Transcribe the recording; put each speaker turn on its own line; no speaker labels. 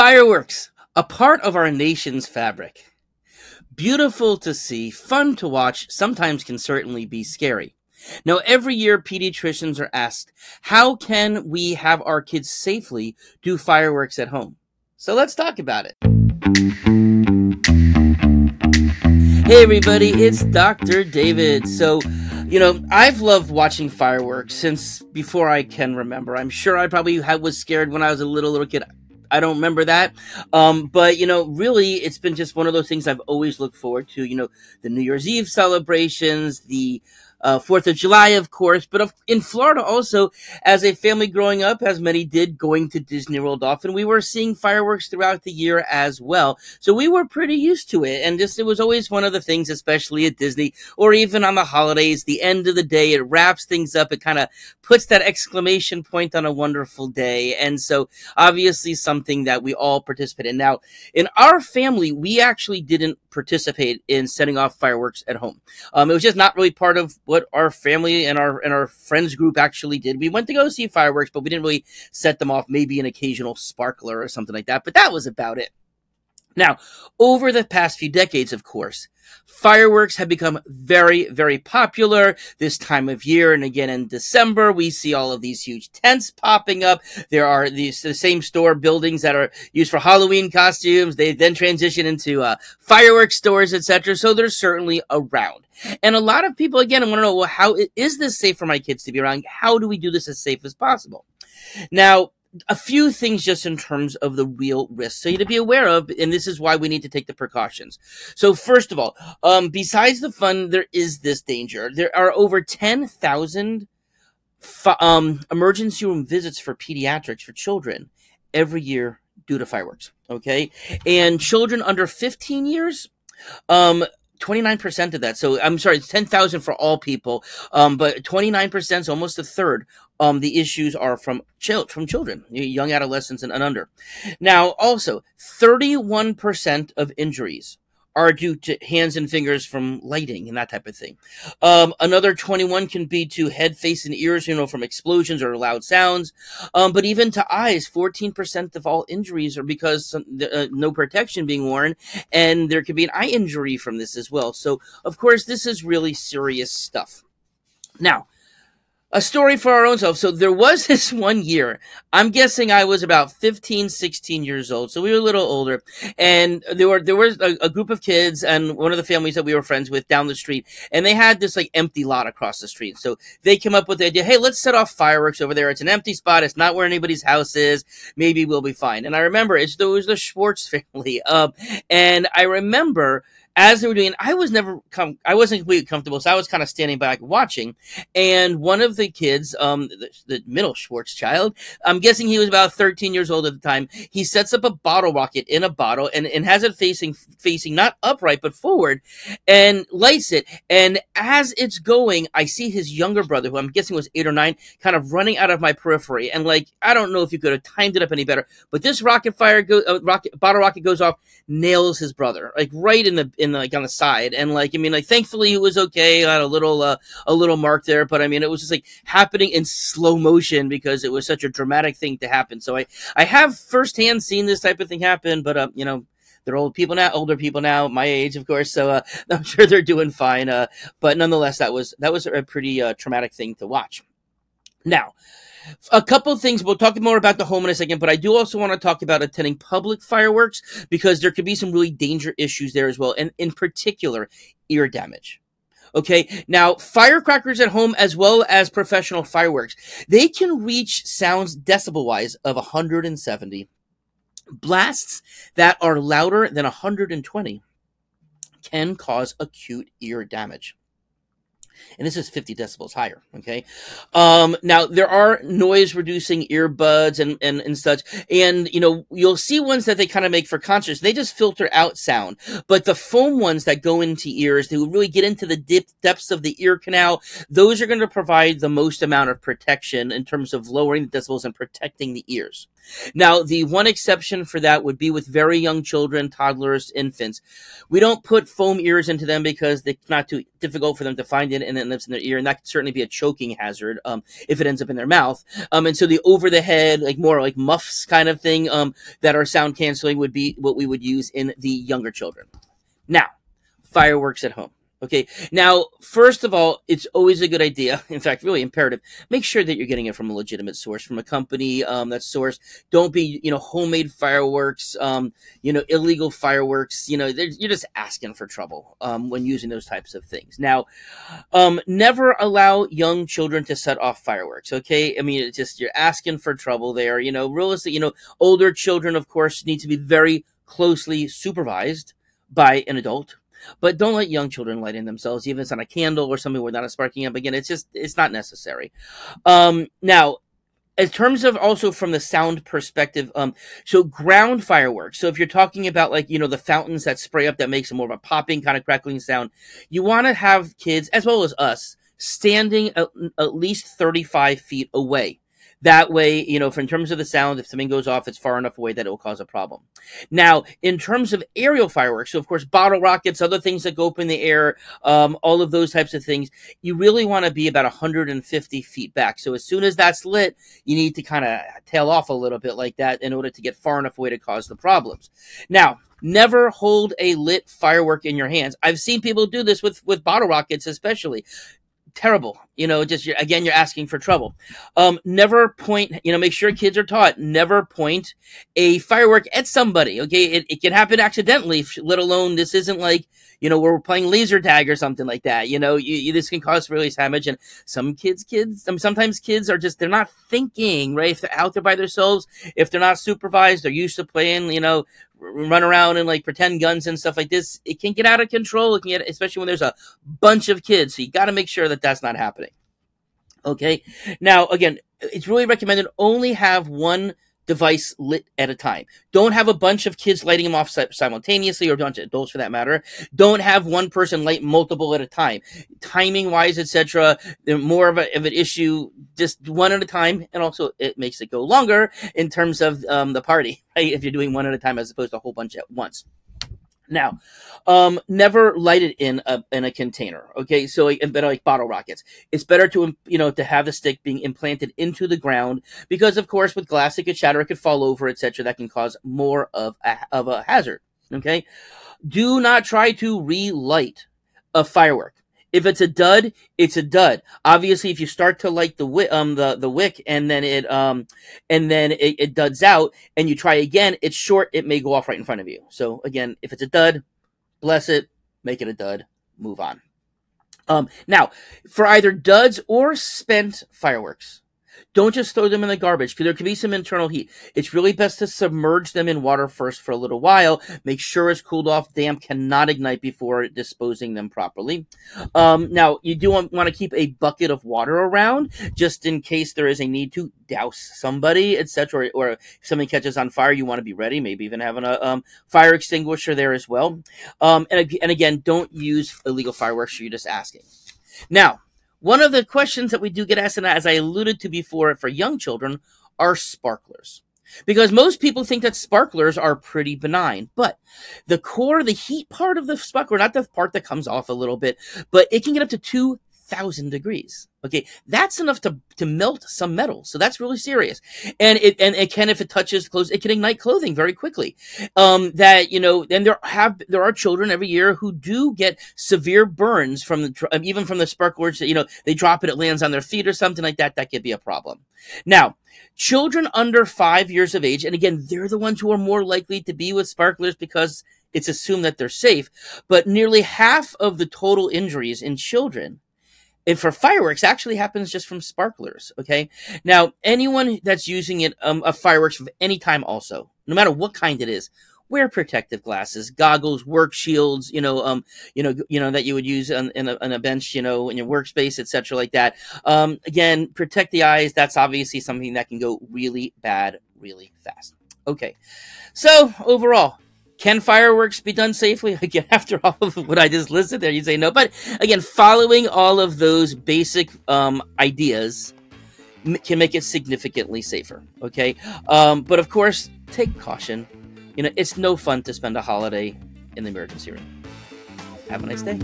Fireworks, a part of our nation's fabric. Beautiful to see, fun to watch, sometimes can certainly be scary. Now, every year, pediatricians are asked, how can we have our kids safely do fireworks at home? So let's talk about it. Hey, everybody, it's Dr. David. So, you know, I've loved watching fireworks since before I can remember. I'm sure I probably was scared when I was a little, little kid. I don't remember that. Um, but you know, really, it's been just one of those things I've always looked forward to. You know, the New Year's Eve celebrations, the uh, Fourth of July, of course, but of, in Florida also, as a family growing up, as many did, going to Disney World often, we were seeing fireworks throughout the year as well. So we were pretty used to it, and just it was always one of the things, especially at Disney or even on the holidays. The end of the day, it wraps things up. It kind of puts that exclamation point on a wonderful day, and so obviously something that we all participate in. Now, in our family, we actually didn't participate in setting off fireworks at home. Um, it was just not really part of what our family and our and our friends group actually did. We went to go see fireworks, but we didn't really set them off. Maybe an occasional sparkler or something like that, but that was about it. Now, over the past few decades, of course, fireworks have become very, very popular this time of year. And again, in December, we see all of these huge tents popping up. There are these the same store buildings that are used for Halloween costumes. They then transition into uh, fireworks stores, etc. So they're certainly around. And a lot of people, again, want to know, well, how is this safe for my kids to be around? How do we do this as safe as possible? Now, a few things just in terms of the real risks so you to be aware of and this is why we need to take the precautions. So first of all um, besides the fun there is this danger. There are over 10,000 um, emergency room visits for pediatrics for children every year due to fireworks okay? And children under 15 years um, 29% of that. So I'm sorry, it's 10,000 for all people. Um, but 29% is almost a third. Um, the issues are from child, from children, young adolescents and, and under. Now, also 31% of injuries are due to hands and fingers from lighting and that type of thing. Um, another 21 can be to head, face, and ears, you know, from explosions or loud sounds. Um, but even to eyes, 14% of all injuries are because some, uh, no protection being worn, and there could be an eye injury from this as well. So, of course, this is really serious stuff. Now, a story for our own self. So there was this one year, I'm guessing I was about 15, 16 years old. So we were a little older and there were, there was a, a, group of kids and one of the families that we were friends with down the street and they had this like empty lot across the street. So they came up with the idea, Hey, let's set off fireworks over there. It's an empty spot. It's not where anybody's house is. Maybe we'll be fine. And I remember it's, it was the Schwartz family. Um, and I remember, as they were doing, I was never I wasn't completely comfortable, so I was kind of standing back watching. And one of the kids, um, the, the, middle Schwartz child, I'm guessing he was about 13 years old at the time. He sets up a bottle rocket in a bottle and, and has it facing facing not upright but forward, and lights it. And as it's going, I see his younger brother, who I'm guessing was eight or nine, kind of running out of my periphery. And like I don't know if you could have timed it up any better, but this rocket fire go uh, rocket bottle rocket goes off, nails his brother like right in the in like on the side, and like I mean, like thankfully it was okay. Got a little uh, a little mark there, but I mean, it was just like happening in slow motion because it was such a dramatic thing to happen. So I I have firsthand seen this type of thing happen, but uh, you know they're old people now, older people now, my age, of course. So uh, I'm sure they're doing fine. Uh, but nonetheless, that was that was a pretty uh, traumatic thing to watch. Now, a couple of things. We'll talk more about the home in a second, but I do also want to talk about attending public fireworks because there could be some really danger issues there as well, and in particular, ear damage. Okay. Now, firecrackers at home as well as professional fireworks, they can reach sounds decibel wise of 170. Blasts that are louder than 120 can cause acute ear damage and this is 50 decibels higher. Okay. Um, now there are noise reducing earbuds and, and, and such. And, you know, you'll see ones that they kind of make for concerts. They just filter out sound, but the foam ones that go into ears, they really get into the dip, depths of the ear canal. Those are going to provide the most amount of protection in terms of lowering the decibels and protecting the ears. Now, the one exception for that would be with very young children, toddlers, infants. We don't put foam ears into them because it's not too difficult for them to find it and then lives in their ear, and that could certainly be a choking hazard um, if it ends up in their mouth. Um, and so the over the head, like more like muffs kind of thing um, that are sound canceling would be what we would use in the younger children. Now, fireworks at home. Okay. Now, first of all, it's always a good idea. In fact, really imperative. Make sure that you're getting it from a legitimate source, from a company um, that's sourced. Don't be, you know, homemade fireworks, um, you know, illegal fireworks. You know, you're just asking for trouble um, when using those types of things. Now, um, never allow young children to set off fireworks. Okay. I mean, it's just you're asking for trouble there. You know, realistic. You know, older children, of course, need to be very closely supervised by an adult but don't let young children light in themselves, even if it's on a candle or something without it sparking up. Again, it's just it's not necessary. Um, now, in terms of also from the sound perspective, um, so ground fireworks. So if you're talking about like you know the fountains that spray up that makes more of a popping kind of crackling sound, you want to have kids as well as us standing at, at least 35 feet away that way, you know, for in terms of the sound, if something goes off, it's far enough away that it will cause a problem. Now, in terms of aerial fireworks, so of course, bottle rockets, other things that go up in the air, um, all of those types of things, you really want to be about 150 feet back. So as soon as that's lit, you need to kind of tail off a little bit like that in order to get far enough away to cause the problems. Now, never hold a lit firework in your hands. I've seen people do this with with bottle rockets, especially terrible. You know, just again, you're asking for trouble. Um, never point. You know, make sure kids are taught never point a firework at somebody. Okay, it, it can happen accidentally. Let alone this isn't like you know we're playing laser tag or something like that. You know, you, you, this can cause serious damage. And some kids, kids, sometimes kids are just they're not thinking right. If they're out there by themselves, if they're not supervised, they're used to playing. You know, run around and like pretend guns and stuff like this, it can get out of control. It can get, especially when there's a bunch of kids. So you got to make sure that that's not happening. Okay. Now, again, it's really recommended only have one device lit at a time. Don't have a bunch of kids lighting them off simultaneously, or don't adults for that matter. Don't have one person light multiple at a time. Timing wise, etc. They're more of, a, of an issue, just one at a time, and also it makes it go longer in terms of um, the party, right? If you're doing one at a time as opposed to a whole bunch at once. Now, um, never light it in a in a container. Okay, so like, better like bottle rockets. It's better to you know to have the stick being implanted into the ground because, of course, with glass it could shatter, it could fall over, etc. That can cause more of a, of a hazard. Okay, do not try to relight a firework. If it's a dud, it's a dud. Obviously, if you start to light the wick, um, the, the wick, and then it, um, and then it, it duds out, and you try again, it's short. It may go off right in front of you. So again, if it's a dud, bless it, make it a dud, move on. Um, now, for either duds or spent fireworks, don't just throw them in the garbage because there could be some internal heat. It's really best to submerge them in water first for a little while. Make sure it's cooled off. Damp cannot ignite before disposing them properly. Um, now, you do want, want to keep a bucket of water around just in case there is a need to douse somebody, etc. Or, or, if something catches on fire, you want to be ready. Maybe even having a um, fire extinguisher there as well. Um, and, and again, don't use illegal fireworks. You're just asking. Now, one of the questions that we do get asked, and as I alluded to before for young children, are sparklers. Because most people think that sparklers are pretty benign, but the core, the heat part of the sparkler, not the part that comes off a little bit, but it can get up to two thousand degrees. Okay, that's enough to to melt some metal. So that's really serious. And it and it can, if it touches clothes, it can ignite clothing very quickly. Um, that you know, and there have there are children every year who do get severe burns from the um, even from the sparklers. You know, they drop it, it lands on their feet or something like that. That could be a problem. Now, children under five years of age, and again, they're the ones who are more likely to be with sparklers because it's assumed that they're safe. But nearly half of the total injuries in children and for fireworks actually happens just from sparklers okay? Now anyone that's using it um, a fireworks of any time also no matter what kind it is wear protective glasses goggles work shields you know um you know you know that you would use on, in, a, on a bench you know in your workspace etc like that. Um again protect the eyes that's obviously something that can go really bad really fast. Okay. So overall can fireworks be done safely? Again, after all of what I just listed there, you say no. But again, following all of those basic um, ideas can make it significantly safer. Okay, um, but of course, take caution. You know, it's no fun to spend a holiday in the emergency room. Have a nice day.